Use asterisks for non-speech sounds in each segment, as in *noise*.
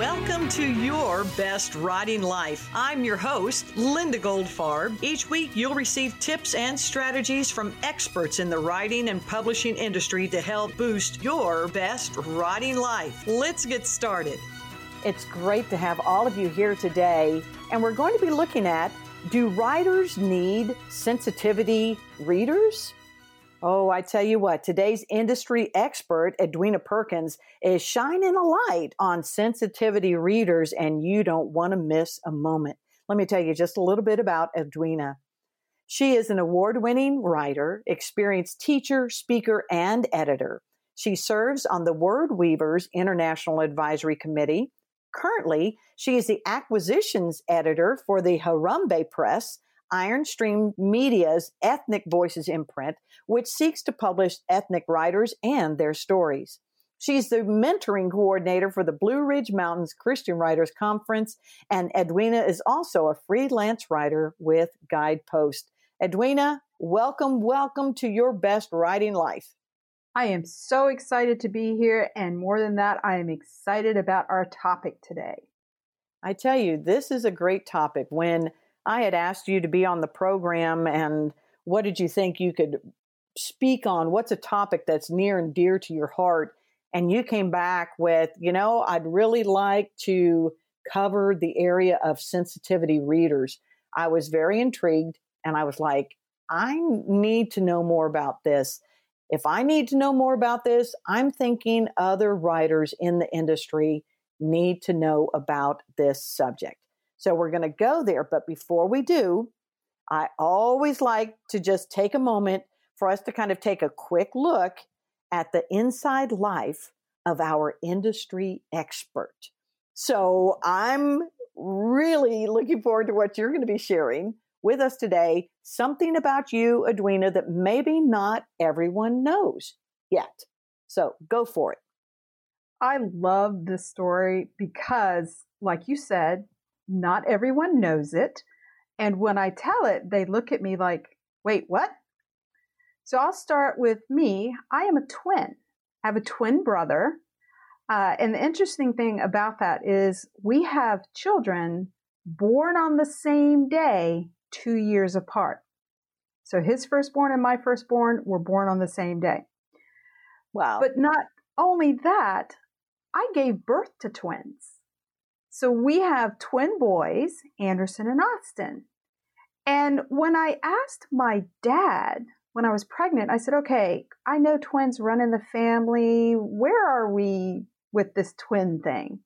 Welcome to your best writing life. I'm your host, Linda Goldfarb. Each week, you'll receive tips and strategies from experts in the writing and publishing industry to help boost your best writing life. Let's get started. It's great to have all of you here today, and we're going to be looking at do writers need sensitivity readers? Oh, I tell you what, today's industry expert, Edwina Perkins, is shining a light on sensitivity readers, and you don't want to miss a moment. Let me tell you just a little bit about Edwina. She is an award winning writer, experienced teacher, speaker, and editor. She serves on the Word Weavers International Advisory Committee. Currently, she is the acquisitions editor for the Harambee Press Ironstream Media's Ethnic Voices imprint, which seeks to publish ethnic writers and their stories. She's the mentoring coordinator for the Blue Ridge Mountains Christian Writers Conference, and Edwina is also a freelance writer with Guidepost. Edwina, welcome, welcome to your best writing life. I am so excited to be here, and more than that, I am excited about our topic today. I tell you, this is a great topic. When I had asked you to be on the program, and what did you think you could speak on? What's a topic that's near and dear to your heart? And you came back with, you know, I'd really like to cover the area of sensitivity readers. I was very intrigued, and I was like, I need to know more about this. If I need to know more about this, I'm thinking other writers in the industry need to know about this subject. So we're going to go there. But before we do, I always like to just take a moment for us to kind of take a quick look at the inside life of our industry expert. So I'm really looking forward to what you're going to be sharing with us today. Something about you, Edwina, that maybe not everyone knows yet. So go for it. I love this story because, like you said, not everyone knows it. And when I tell it, they look at me like, wait, what? So I'll start with me. I am a twin. I have a twin brother. Uh, and the interesting thing about that is we have children born on the same day, two years apart. So his firstborn and my firstborn were born on the same day. Wow. But not only that, I gave birth to twins. So we have twin boys, Anderson and Austin. And when I asked my dad when I was pregnant, I said, okay, I know twins run in the family. Where are we with this twin thing?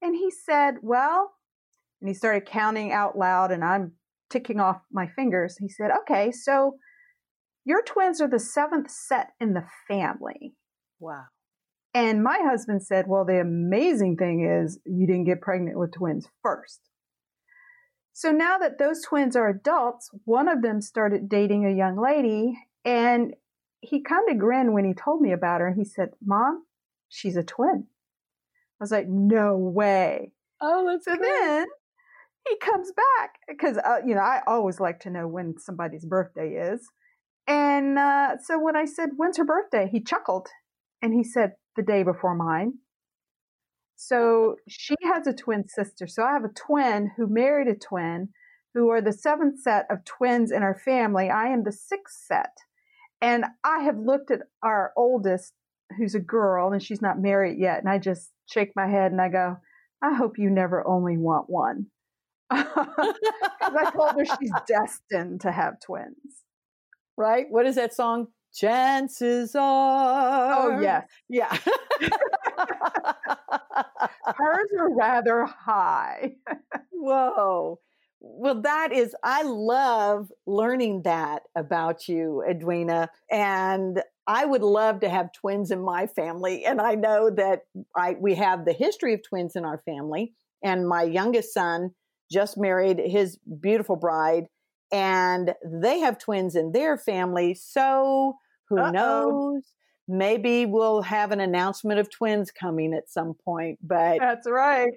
And he said, well, and he started counting out loud, and I'm ticking off my fingers. He said, okay, so your twins are the seventh set in the family. Wow. And my husband said, Well, the amazing thing is you didn't get pregnant with twins first. So now that those twins are adults, one of them started dating a young lady, and he kind of grinned when he told me about her. He said, Mom, she's a twin. I was like, No way. Oh, that's so then he comes back because, uh, you know, I always like to know when somebody's birthday is. And uh, so when I said, When's her birthday? He chuckled and he said, the day before mine. So she has a twin sister. So I have a twin who married a twin who are the seventh set of twins in our family. I am the sixth set. And I have looked at our oldest, who's a girl, and she's not married yet. And I just shake my head and I go, I hope you never only want one. *laughs* Because I told her she's destined to have twins. Right? What is that song? Chances oh, are. Oh, yes. Yeah. *laughs* Hers are rather high. Whoa. Well, that is, I love learning that about you, Edwina. And I would love to have twins in my family. And I know that I, we have the history of twins in our family. And my youngest son just married his beautiful bride, and they have twins in their family. So who Uh-oh. knows? Maybe we'll have an announcement of twins coming at some point. But that's right.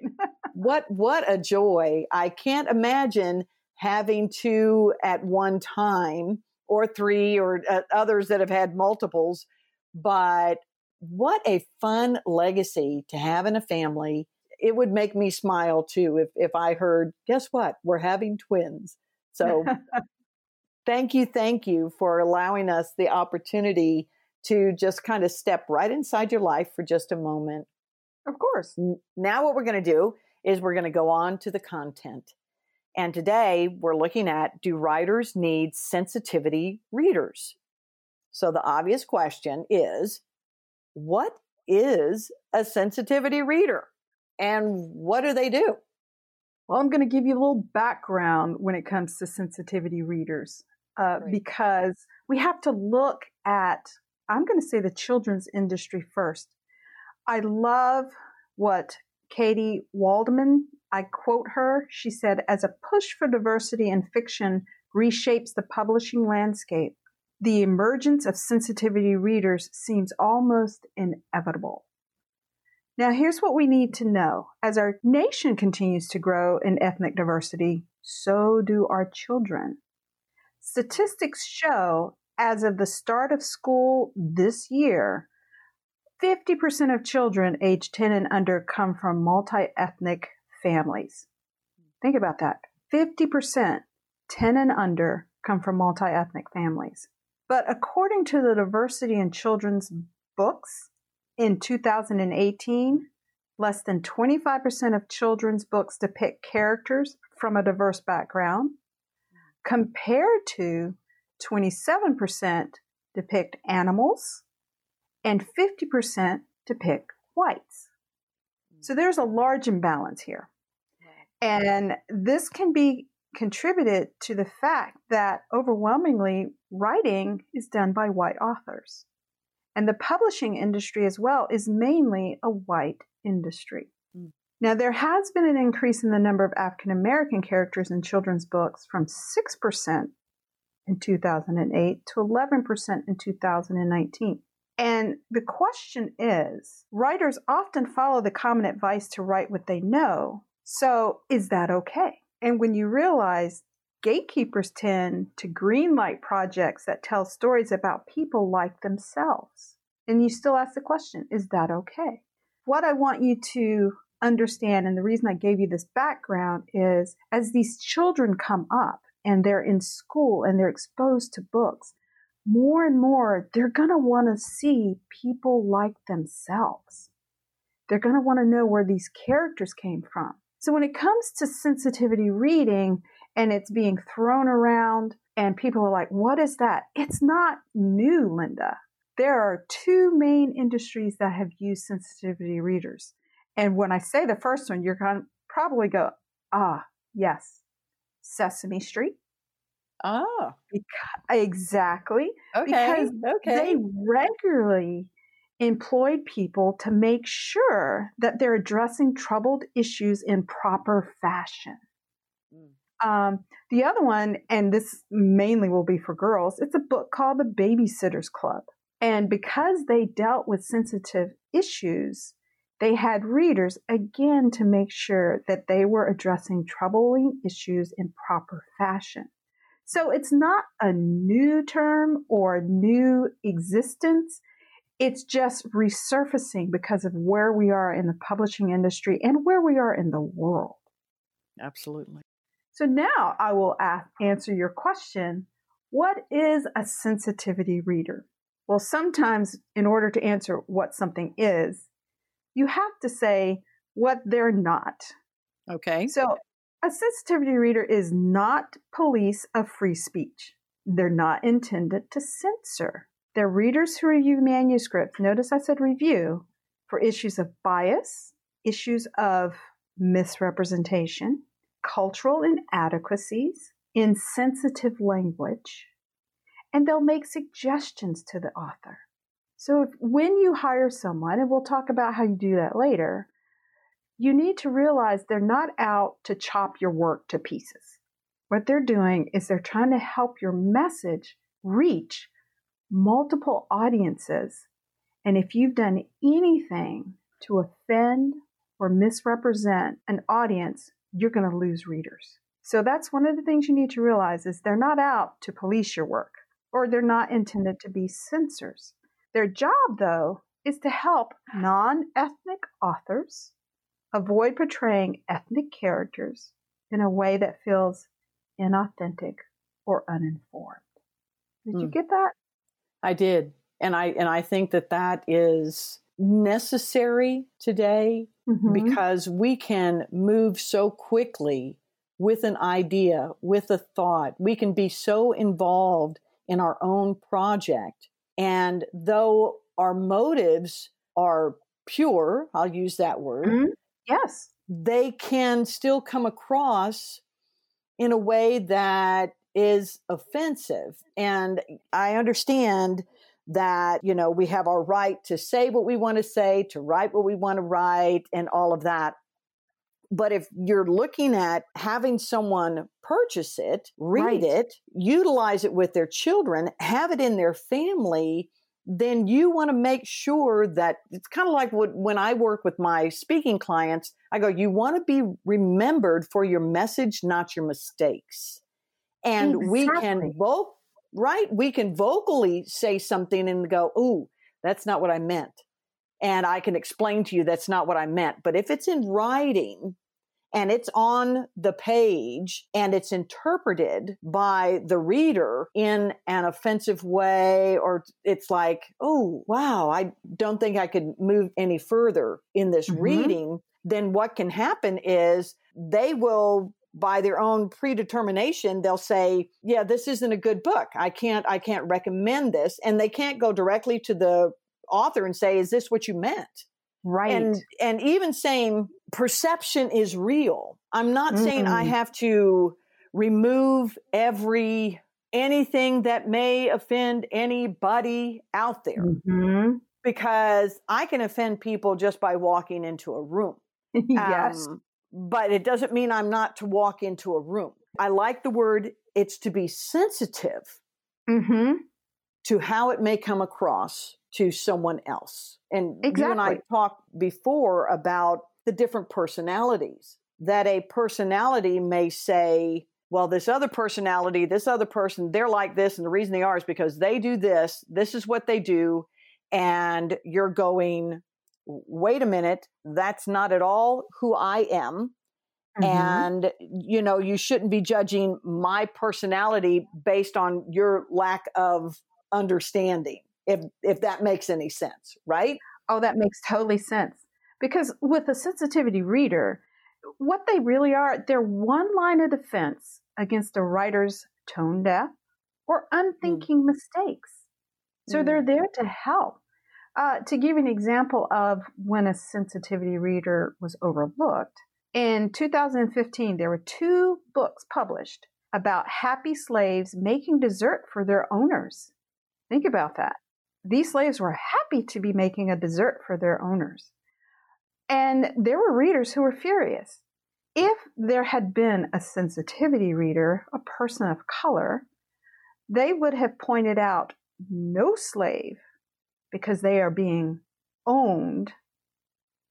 what what a joy! I can't imagine having two at one time or three or uh, others that have had multiples. But what a fun legacy to have in a family. it would make me smile too if if I heard, guess what? We're having twins. So *laughs* thank you, thank you for allowing us the opportunity to just kind of step right inside your life for just a moment. Of course. Now, what we're going to do is we're going to go on to the content. And today we're looking at do writers need sensitivity readers? So the obvious question is what is a sensitivity reader and what do they do? Well, I'm going to give you a little background when it comes to sensitivity readers uh, because we have to look at, I'm going to say the children's industry first. I love what Katy Waldman, I quote her, she said, as a push for diversity in fiction reshapes the publishing landscape, the emergence of sensitivity readers seems almost inevitable. Now, here's what we need to know. As our nation continues to grow in ethnic diversity, so do our children. Statistics show as of the start of school this year, 50% of children aged 10 and under come from multi ethnic families. Think about that. 50%, 10 and under, come from multi ethnic families. But according to the Diversity in Children's Books in 2018, less than 25% of children's books depict characters from a diverse background, compared to 27% depict animals and 50% depict whites. Hmm. So there's a large imbalance here. And this can be contributed to the fact that overwhelmingly writing is done by white authors. And the publishing industry as well is mainly a white industry. Now, there has been an increase in the number of African American characters in children's books from 6% in 2008 to 11% in 2019. And the question is writers often follow the common advice to write what they know. So, is that okay? And when you realize gatekeepers tend to greenlight projects that tell stories about people like themselves, and you still ask the question, is that okay? What I want you to understand, and the reason I gave you this background is as these children come up and they're in school and they're exposed to books, more and more they're going to want to see people like themselves. They're going to want to know where these characters came from. So when it comes to sensitivity reading and it's being thrown around and people are like, what is that? It's not new, Linda. There are two main industries that have used sensitivity readers. And when I say the first one, you're going to probably go, ah, yes, Sesame Street. Ah. Because, exactly. Okay. Because okay. they regularly employed people to make sure that they're addressing troubled issues in proper fashion. Mm. Um, the other one, and this mainly will be for girls, it's a book called The Babysitter's Club. And because they dealt with sensitive issues, they had readers again to make sure that they were addressing troubling issues in proper fashion. So it's not a new term or new existence. It's just resurfacing because of where we are in the publishing industry and where we are in the world. Absolutely. So now I will ask, answer your question What is a sensitivity reader? Well, sometimes in order to answer what something is, you have to say what they're not. Okay. So a sensitivity reader is not police of free speech. They're not intended to censor. They're readers who review manuscripts. Notice I said review for issues of bias, issues of misrepresentation, cultural inadequacies, insensitive language, and they'll make suggestions to the author. So if, when you hire someone, and we'll talk about how you do that later, you need to realize they're not out to chop your work to pieces. What they're doing is they're trying to help your message reach multiple audiences. And if you've done anything to offend or misrepresent an audience, you're going to lose readers. So that's one of the things you need to realize is they're not out to police your work or they're not intended to be censors. Their job though is to help non-ethnic authors avoid portraying ethnic characters in a way that feels inauthentic or uninformed. Did mm. you hmm. get that? I did. And I and I think that that is necessary today mm-hmm. because we can move so quickly with an idea, with a thought. We can be so involved in our own project. And though our motives are pure, I'll use that word. Mm-hmm. Yes. They can still come across in a way that is offensive. And I understand that, you know, we have our right to say what we want to say, to write what we want to write, and all of that. But if you're looking at having someone purchase it, read right. it, utilize it with their children, have it in their family, then you want to make sure that it's kind of like what, when I work with my speaking clients, I go, you want to be remembered for your message, not your mistakes. And exactly. we can both, right? We can vocally say something and go, ooh, that's not what I meant. And I can explain to you that's not what I meant. But if it's in writing, and it's on the page and it's interpreted by the reader in an offensive way or it's like oh wow i don't think i could move any further in this mm-hmm. reading then what can happen is they will by their own predetermination they'll say yeah this isn't a good book i can't i can't recommend this and they can't go directly to the author and say is this what you meant Right. And and even saying perception is real. I'm not mm-hmm. saying I have to remove every anything that may offend anybody out there. Mm-hmm. Because I can offend people just by walking into a room. *laughs* yes. Um, but it doesn't mean I'm not to walk into a room. I like the word it's to be sensitive mm-hmm. to how it may come across to someone else. And exactly. you and I talked before about the different personalities that a personality may say, well, this other personality, this other person, they're like this. And the reason they are is because they do this. This is what they do. And you're going, wait a minute, that's not at all who I am. Mm-hmm. And, you know, you shouldn't be judging my personality based on your lack of understanding if if that makes any sense, right? Oh, that makes totally sense. Because with a sensitivity reader, what they really are, they're one line of defense against a writer's tone deaf or unthinking mm. mistakes. So mm. they're there to help. Uh, to give an example of when a sensitivity reader was overlooked, in 2015, there were two books published about happy slaves making dessert for their owners. Think about that. These slaves were happy to be making a dessert for their owners. And there were readers who were furious. If there had been a sensitivity reader, a person of color, they would have pointed out no slave, because they are being owned,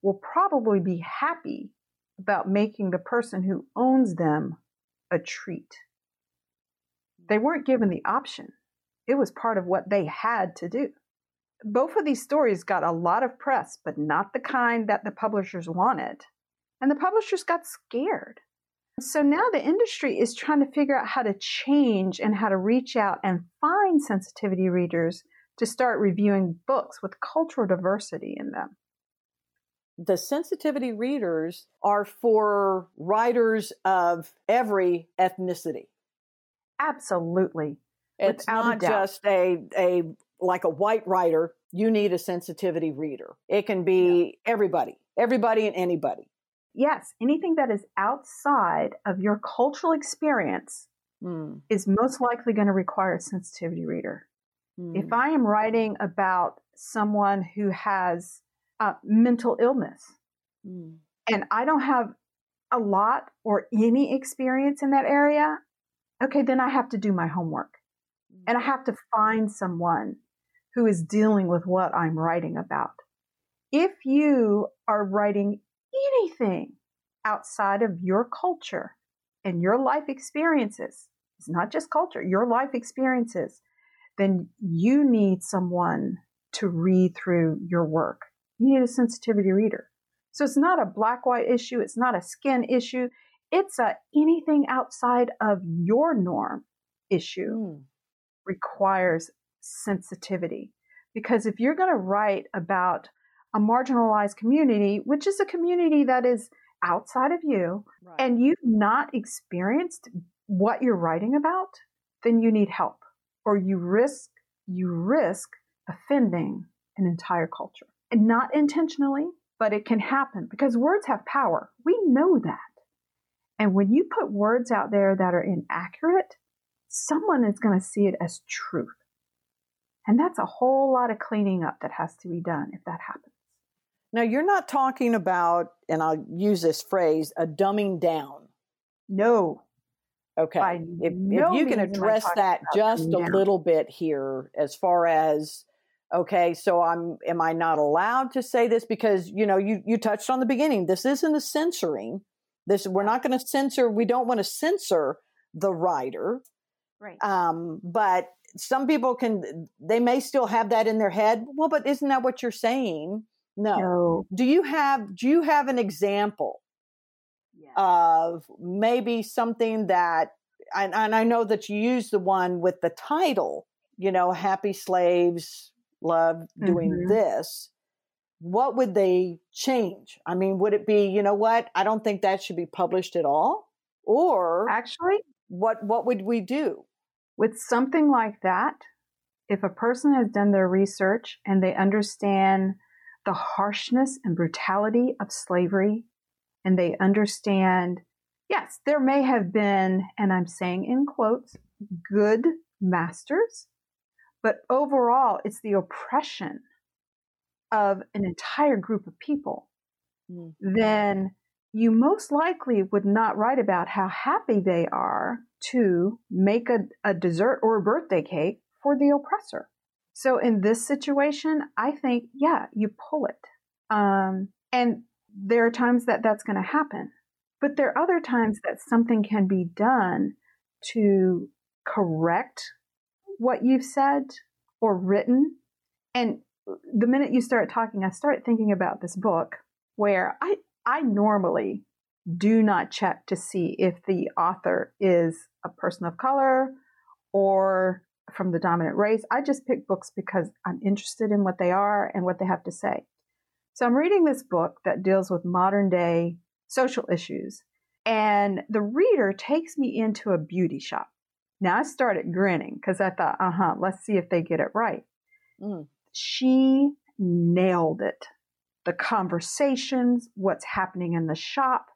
will probably be happy about making the person who owns them a treat. They weren't given the option. It was part of what they had to do. Both of these stories got a lot of press, but not the kind that the publishers wanted. And the publishers got scared. So now the industry is trying to figure out how to change and how to reach out and find sensitivity readers to start reviewing books with cultural diversity in them. The sensitivity readers are for writers of every ethnicity. Absolutely. It's not just a, a like a white writer. You need a sensitivity reader. It can be yeah. everybody, everybody and anybody. Yes, anything that is outside of your cultural experience mm. is most likely going to require a sensitivity reader. Mm. If I am writing about someone who has uh, mental illness mm. and I don't have a lot or any experience in that area, okay, then I have to do my homework. And I have to find someone who is dealing with what I'm writing about. If you are writing anything outside of your culture and your life experiences, it's not just culture, your life experiences, then you need someone to read through your work. You need a sensitivity reader. So it's not a black white issue. It's not a skin issue. It's a anything outside of your norm issue mm. Requires sensitivity. Because if you're going to write about a marginalized community, which is a community that is outside of you, right. and you've not experienced what you're writing about, then you need help or you risk you risk offending an entire culture. And not intentionally, but it can happen because words have power. We know that. And when you put words out there that are inaccurate, someone is going to see it as truth. And that's a whole lot of cleaning up that has to be done if that happens. Now, you're not talking about, and I'll use this phrase, a dumbing down. No. Okay. If, no if you can address that just a down. little bit here, as far as, okay, so I'm, am I not allowed to say this? Because, you know, you, you touched on the beginning. This isn't a censoring. This, we're not going to censor, we don't want to censor the writer. Right. Um, but some people can, they may still have that in their head. Well, but isn't that what you're saying? No. no. Do you have do you have an example yes. of maybe something that and, and I know that you use the one with the title, you know, happy slaves love doing mm-hmm. this. What would they change? I mean, would it be, you know what, I don't think that should be published at all? Or actually what what would we do? With something like that, if a person has done their research and they understand the harshness and brutality of slavery and they understand, yes, there may have been, and I'm saying in quotes, good masters, but overall, it's the oppression of an entire group of people. Mm-hmm. Then you most likely would not write about how happy they are to make a, a dessert or a birthday cake for the oppressor. So in this situation, I think, yeah, you pull it. Um, and there are times that that's going to happen. But there are other times that something can be done to correct what you've said or written. And the minute you start talking, I start thinking about this book where I, I normally do not check to see if the author is a person of color or from the dominant race. I just pick books because I'm interested in what they are and what they have to say. So I'm reading this book that deals with modern day social issues, and the reader takes me into a beauty shop. Now I started grinning because I thought, uh huh, let's see if they get it right. Mm. She nailed it. The conversations, what's happening in the shop,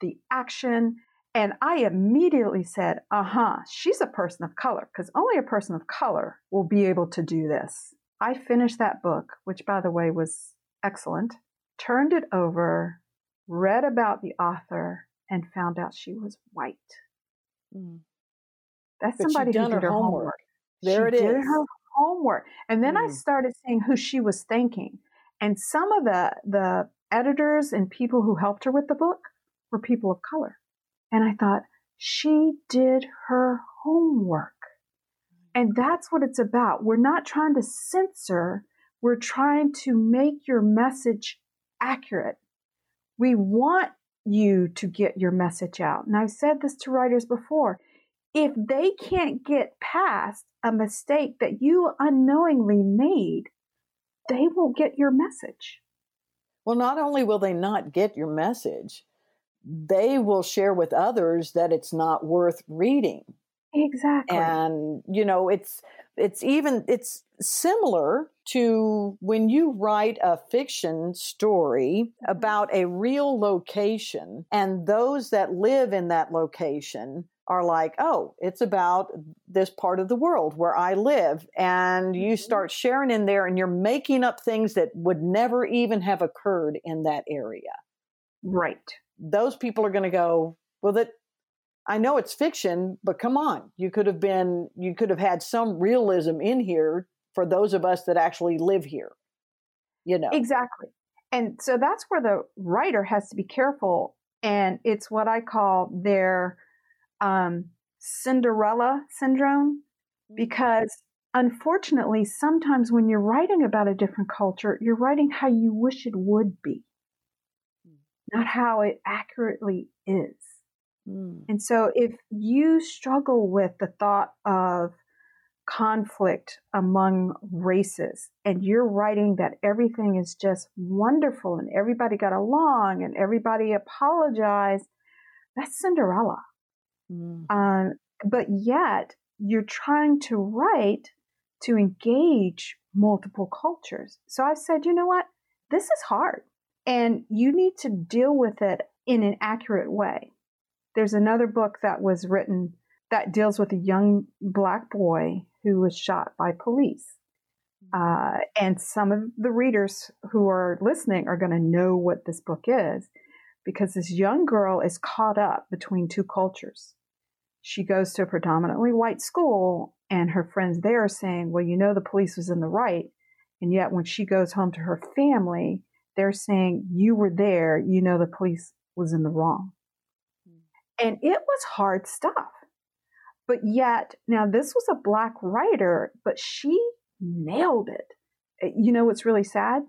the action, and I immediately said, uh huh, she's a person of color because only a person of color will be able to do this. I finished that book, which by the way was excellent, turned it over, read about the author, and found out she was white. Mm. That's but somebody who did her homework. homework. There she it did is. her homework. And then mm. I started seeing who she was thinking. And some of the, the editors and people who helped her with the book were people of color. And I thought, she did her homework. And that's what it's about. We're not trying to censor, we're trying to make your message accurate. We want you to get your message out. And I've said this to writers before. If they can't get past a mistake that you unknowingly made, they won't get your message. Well, not only will they not get your message, they will share with others that it's not worth reading. Exactly. And you know, it's it's even it's similar to when you write a fiction story mm-hmm. about a real location and those that live in that location are like, oh, it's about this part of the world where I live. And you mm-hmm. start sharing in there and you're making up things that would never even have occurred in that area. Right those people are going to go, well, that I know it's fiction, but come on, you could have been, you could have had some realism in here for those of us that actually live here. You know exactly, and so that's where the writer has to be careful, and it's what I call their um, Cinderella syndrome, mm. because unfortunately, sometimes when you're writing about a different culture, you're writing how you wish it would be. not how it accurately is. Mm. And so if you struggle with the thought of conflict among races and you're writing that everything is just wonderful and everybody got along and everybody apologized, that's Cinderella. Mm. Um, but yet you're trying to write to engage multiple cultures. So I said, you know what? This is hard and you need to deal with it in an accurate way. There's another book that was written that deals with a young black boy who was shot by police. Uh, and some of the readers who are listening are going to know what this book is because this young girl is caught up between two cultures. She goes to a predominantly white school, and her friends there are saying, Well, you know, the police was in the right. And yet, when she goes home to her family, they're saying, You were there, you know, the police was in the wrong. And it was hard stuff. But yet, now this was a black writer, but she nailed it. Uh, You know what's really sad?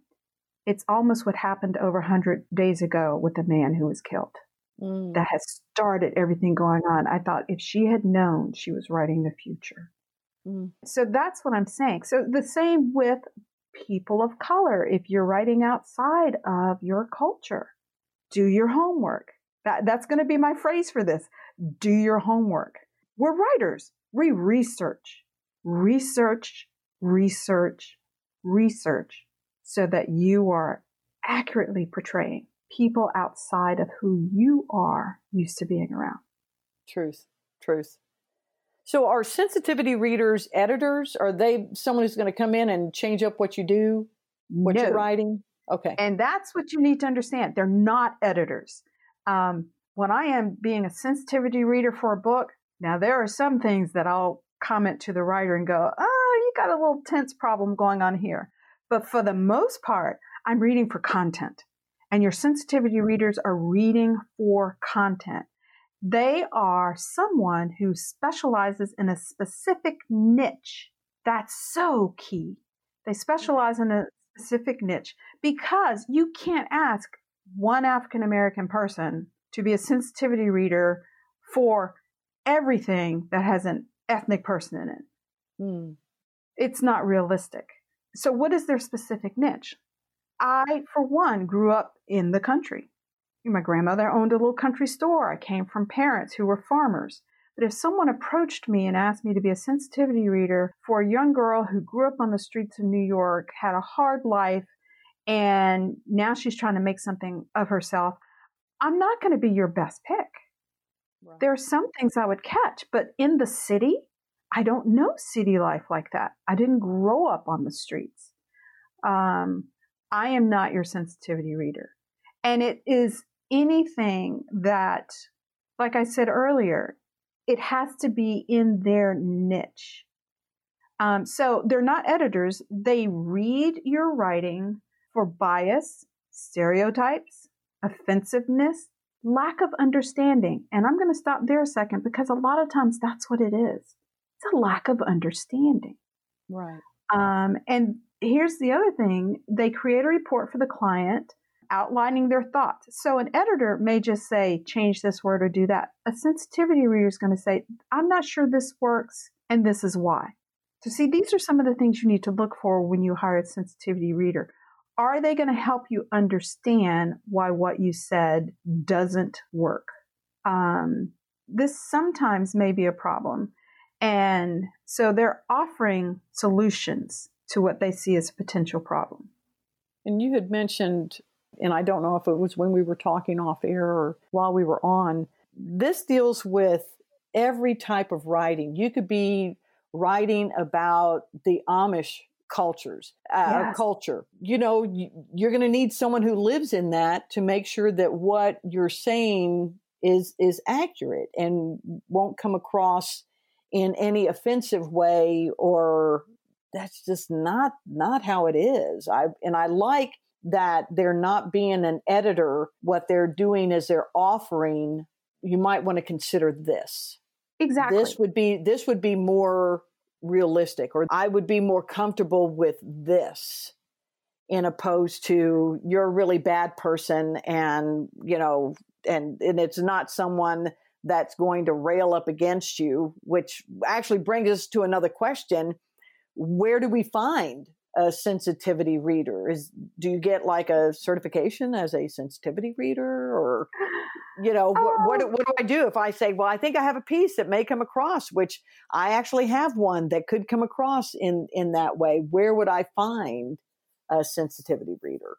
It's almost what happened over 100 days ago with the man who was killed. Mm. That has started everything going on. I thought if she had known, she was writing the future. Mm. So that's what I'm saying. So the same with people of color. If you're writing outside of your culture, do your homework. That, that's going to be my phrase for this. Do your homework. We're writers. We research, research, research, research so that you are accurately portraying people outside of who you are used to being around. Truth, truth. So, are sensitivity readers editors? Are they someone who's going to come in and change up what you do, what No. you're writing? Okay. And that's what you need to understand. They're not editors. Um, when I am being a sensitivity reader for a book, now there are some things that I'll comment to the writer and go, oh, you got a little tense problem going on here. But for the most part, I'm reading for content. And your sensitivity readers are reading for content. They are someone who specializes in a specific niche. That's so key. They specialize in a specific niche because you can't ask one African American person to be a sensitivity reader for everything that has an ethnic person in it. Mm. It's not realistic. So, what is their specific niche? I, for one, grew up in the country. My grandmother owned a little country store. I came from parents who were farmers. But if someone approached me and asked me to be a sensitivity reader for a young girl who grew up on the streets of New York, had a hard life, and now she's trying to make something of herself, I'm not going to be your best pick. Right. There are some things I would catch, but in the city, I don't know city life like that. I didn't grow up on the streets. Um, I am not your sensitivity reader. And it is anything that, like I said earlier, it has to be in their niche. Um, so they're not editors. They read your writing for bias, stereotypes, offensiveness, lack of understanding. And I'm going to stop there a second because a lot of times that's what it is. It's a lack of understanding. Right. Um, and here's the other thing they create a report for the client outlining their thoughts. So an editor may just say, change this word or do that. A sensitivity reader is going to say, I'm not sure this works, and this is why. So, see, these are some of the things you need to look for when you hire a sensitivity reader. Are they going to help you understand why what you said doesn't work? Um, this sometimes may be a problem. And so they're offering solutions to what they see as a potential problem. And you had mentioned, and I don't know if it was when we were talking off air or while we were on, this deals with every type of writing. You could be writing about the Amish cultures, uh, Yes. culture. You know, you, you're going to need someone who lives in that to make sure that what you're saying is is accurate and won't come across in any offensive way or that's just not not how it is. I and I like that they're not being an editor. What they're doing is they're offering. You might want to consider this. Exactly. This would be this would be more realistic, or I would be more comfortable with this. in opposed to you're a really bad person and you know and and it's not someone that's going to rail up against you which actually brings us to another question where do we find a sensitivity reader? Is do you get like a certification as a sensitivity reader? Or you know what, what, Oh. what do i do if i say well i think i have a piece that may come across which i actually have one that could come across in in that way. Where would i find a sensitivity reader?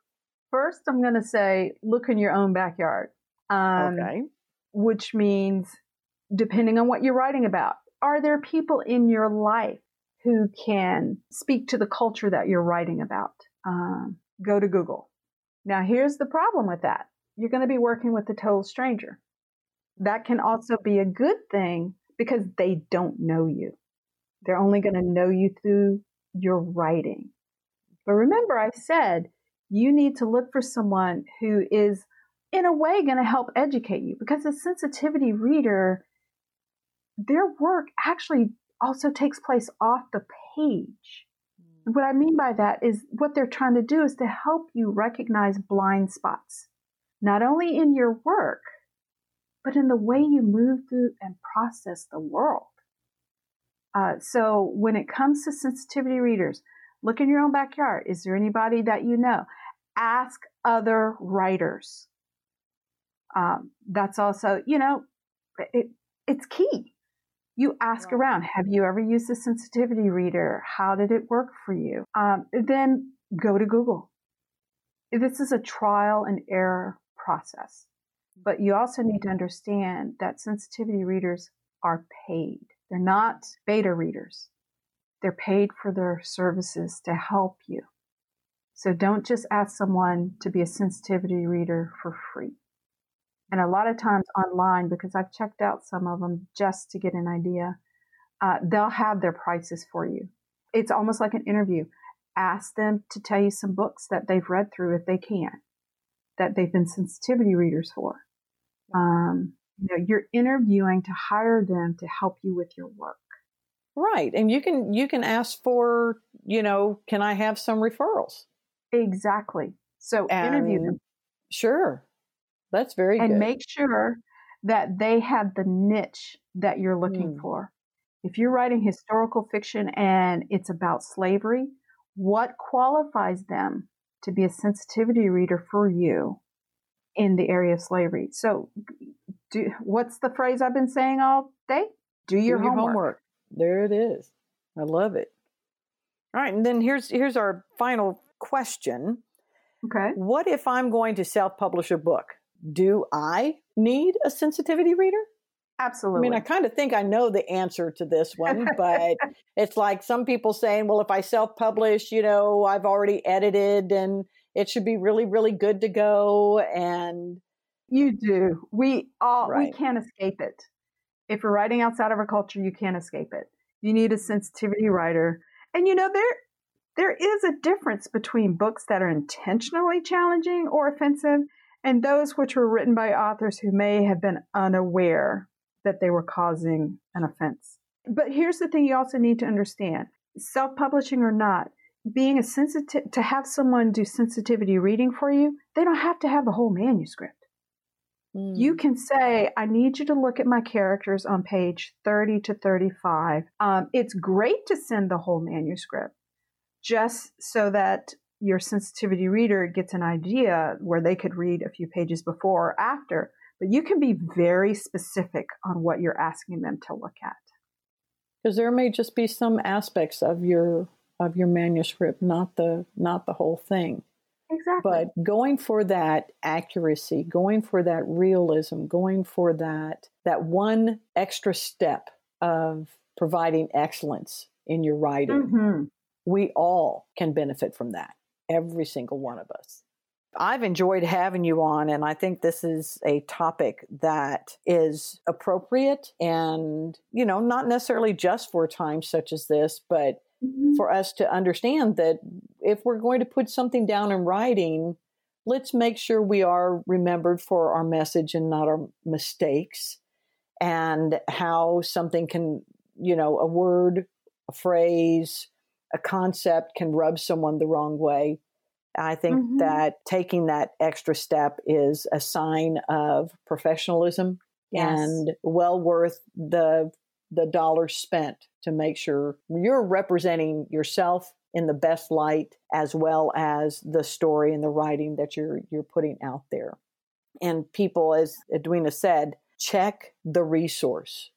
First, I'm going to say look in your own backyard, um, okay. which means depending on what you're writing about, are there people in your life who can speak to the culture that you're writing about? Um, go to Google. Now, here's the problem with that you're going to be working with a total stranger. That can also be a good thing because they don't know you. They're only going to know you through your writing. But remember, I said you need to look for someone who is, in a way, going to help educate you because a sensitivity reader, their work actually also takes place off the page. And what I mean by that is what they're trying to do is to help you recognize blind spots, not only in your work, but in the way you move through and process the world. Uh, so when it comes to sensitivity readers, look in your own backyard. Is there anybody that you know? Ask other writers. Um, that's also, you know, it, it's key. You ask Right. around. Have you ever used a sensitivity reader? How did it work for you? Um, then go to Google. This is a trial and error process. But you also need to understand that sensitivity readers are paid. They're not beta readers. They're paid for their services to help you. So don't just ask someone to be a sensitivity reader for free. And a lot of times online, because I've checked out some of them just to get an idea, uh, they'll have their prices for you. It's almost like an interview. Ask them to tell you some books that they've read through if they can, that they've been sensitivity readers for. Um, you know, you're interviewing to hire them to help you with your work. right and you can you can ask for you know can i have some referrals Exactly. So interview them sure that's very and good make sure that they have the niche that you're looking Hmm. for. If you're writing historical fiction and it's about slavery, what qualifies them to be a sensitivity reader for you in the area of slavery? So, do, what's the phrase I've been saying all day? Do your, Do homework. There it is. I love it. All right, and then here's here's our final question. Okay. What if I'm going to self-publish a book? Do I need a sensitivity reader? Absolutely. I mean, I kind of think I know the answer to this one, but *laughs* it's like some people saying, well, if I self publish, you know, I've already edited and it should be really, really good to go. And You do. We all we can't escape it. If you're writing outside of our culture, you can't escape it. You need a sensitivity writer. And you know there there is a difference between books that are intentionally challenging or offensive and those which were written by authors who may have been unaware that they were causing an offense. But here's the thing you also need to understand. Self-publishing or not, being a sensitive to have someone do sensitivity reading for you, they don't have to have the whole manuscript. You can say, I need you to look at my characters on page 30 to 35. Um, it's great to send the whole manuscript just so that your sensitivity reader gets an idea where they could read a few pages before or after. But you can be very specific on what you're asking them to look at. because there may just be some aspects of your of your manuscript, not the not the whole thing. Exactly. But going for that accuracy, going for that realism, going for that that one extra step of providing excellence in your writing, Mhm. we all can benefit from that. Every single one of us. I've enjoyed having you on, and I think this is a topic that is appropriate and, you know, not necessarily just for times such as this, but Mhm. for us to understand that if we're going to put something down in writing, let's make sure we are remembered for our message and not our mistakes and how something can, you know, a word, a phrase, a concept can rub someone the wrong way. I think mm-hmm. that taking that extra step is a sign of professionalism yes. and well worth the the dollars spent to make sure you're representing yourself in the best light as well as the story and the writing that you're you're putting out there. And people as Edwina said, check the resource.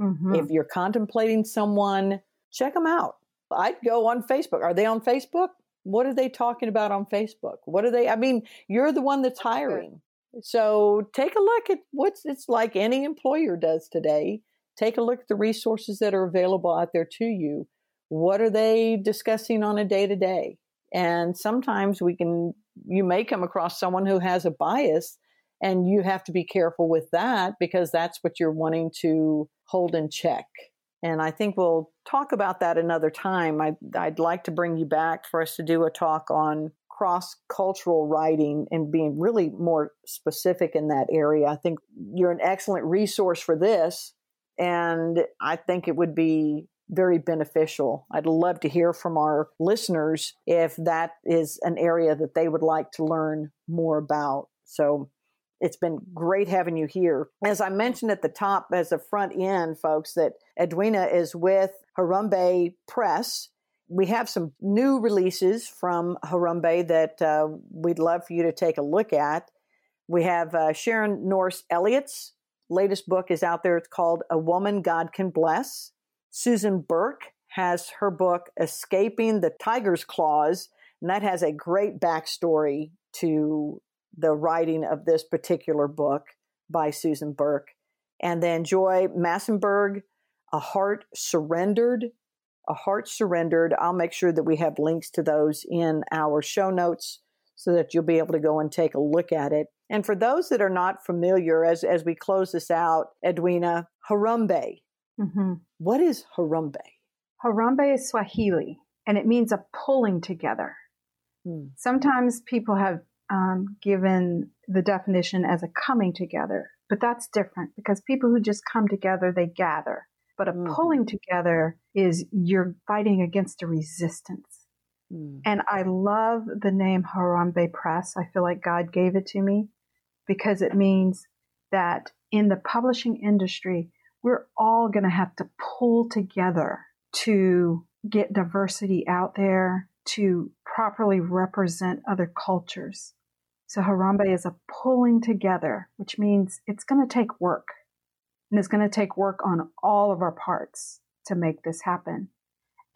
Mm-hmm. If you're contemplating someone, check them out. I'd go on Facebook. Are they on Facebook? What are they talking about on Facebook? What are they? I mean, you're the one that's hiring. So take a look at what's it's like any employer does today. Take a look at the resources that are available out there to you. What are they discussing on a day to day? And sometimes we can, you may come across someone who has a bias and you have to be careful with that because that's what you're wanting to hold in check. And I think we'll talk about that another time. I, would like to bring you back for us to do a talk on cross cultural writing and being really more specific in that area. I think you're an excellent resource for this. And I think it would be very beneficial. I'd love to hear from our listeners if that is an area that they would like to learn more about. So it's been great having you here. As I mentioned at the top, as a front end, folks, that Edwina is with Harambee Press. We have some new releases from Harambee that uh, we'd love for you to take a look at. We have uh, Sharon Norris Elliott's latest book is out there. It's called A Woman God Can Bless. Susan Burke has her book Escaping the Tiger's Claws, and that has a great backstory to the writing of this particular book by Susan Burke. And then Joy Massenburg, A Heart Surrendered. A Heart Surrendered. I'll make sure that we have links to those in our show notes so that you'll be able to go and take a look at it. And for those that are not familiar, as, as we close this out, Edwina, Harambee. Mm-hmm. What is Harambee? Harambee is Swahili, and it means a pulling together. Hmm. Sometimes people have um, given the definition as a coming together, but that's different because people who just come together, they gather. But a mm-hmm. pulling together is you're fighting against a resistance. Mm. And I love the name Harambee Press. I feel like God gave it to me because it means that in the publishing industry, we're all going to have to pull together to get diversity out there, to properly represent other cultures. So Harambee is a pulling together, which means it's going to take work. And it's going to take work on all of our parts to make this happen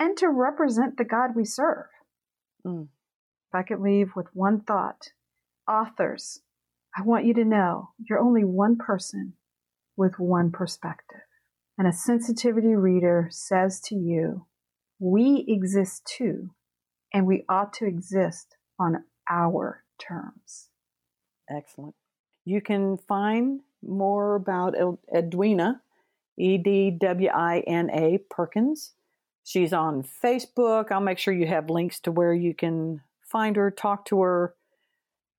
and to represent the God we serve. Mm. If I could leave with one thought, authors, I want you to know you're only one person with one perspective. And a sensitivity reader says to you, we exist too, and we ought to exist on our terms. Excellent. You can find more about Edwina, E D W I N A Perkins. She's on Facebook. I'll make sure you have links to where you can find her, talk to her,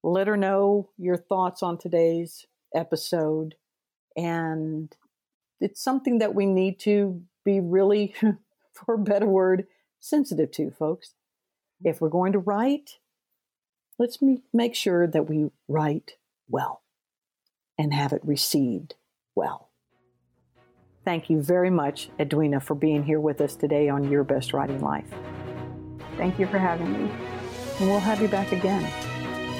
let her know your thoughts on today's episode. And it's something that we need to be really, *laughs* for a better word, sensitive to, folks. If we're going to write, let's make sure that we write well and have it received well. Thank you very much, Edwina, for being here with us today on Your Best Writing Life. Thank you for having me. And we'll have you back again.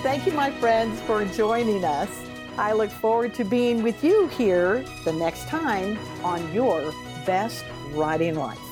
Thank you, my friends, for joining us. I look forward to being with you here the next time on Your Best Writing Life.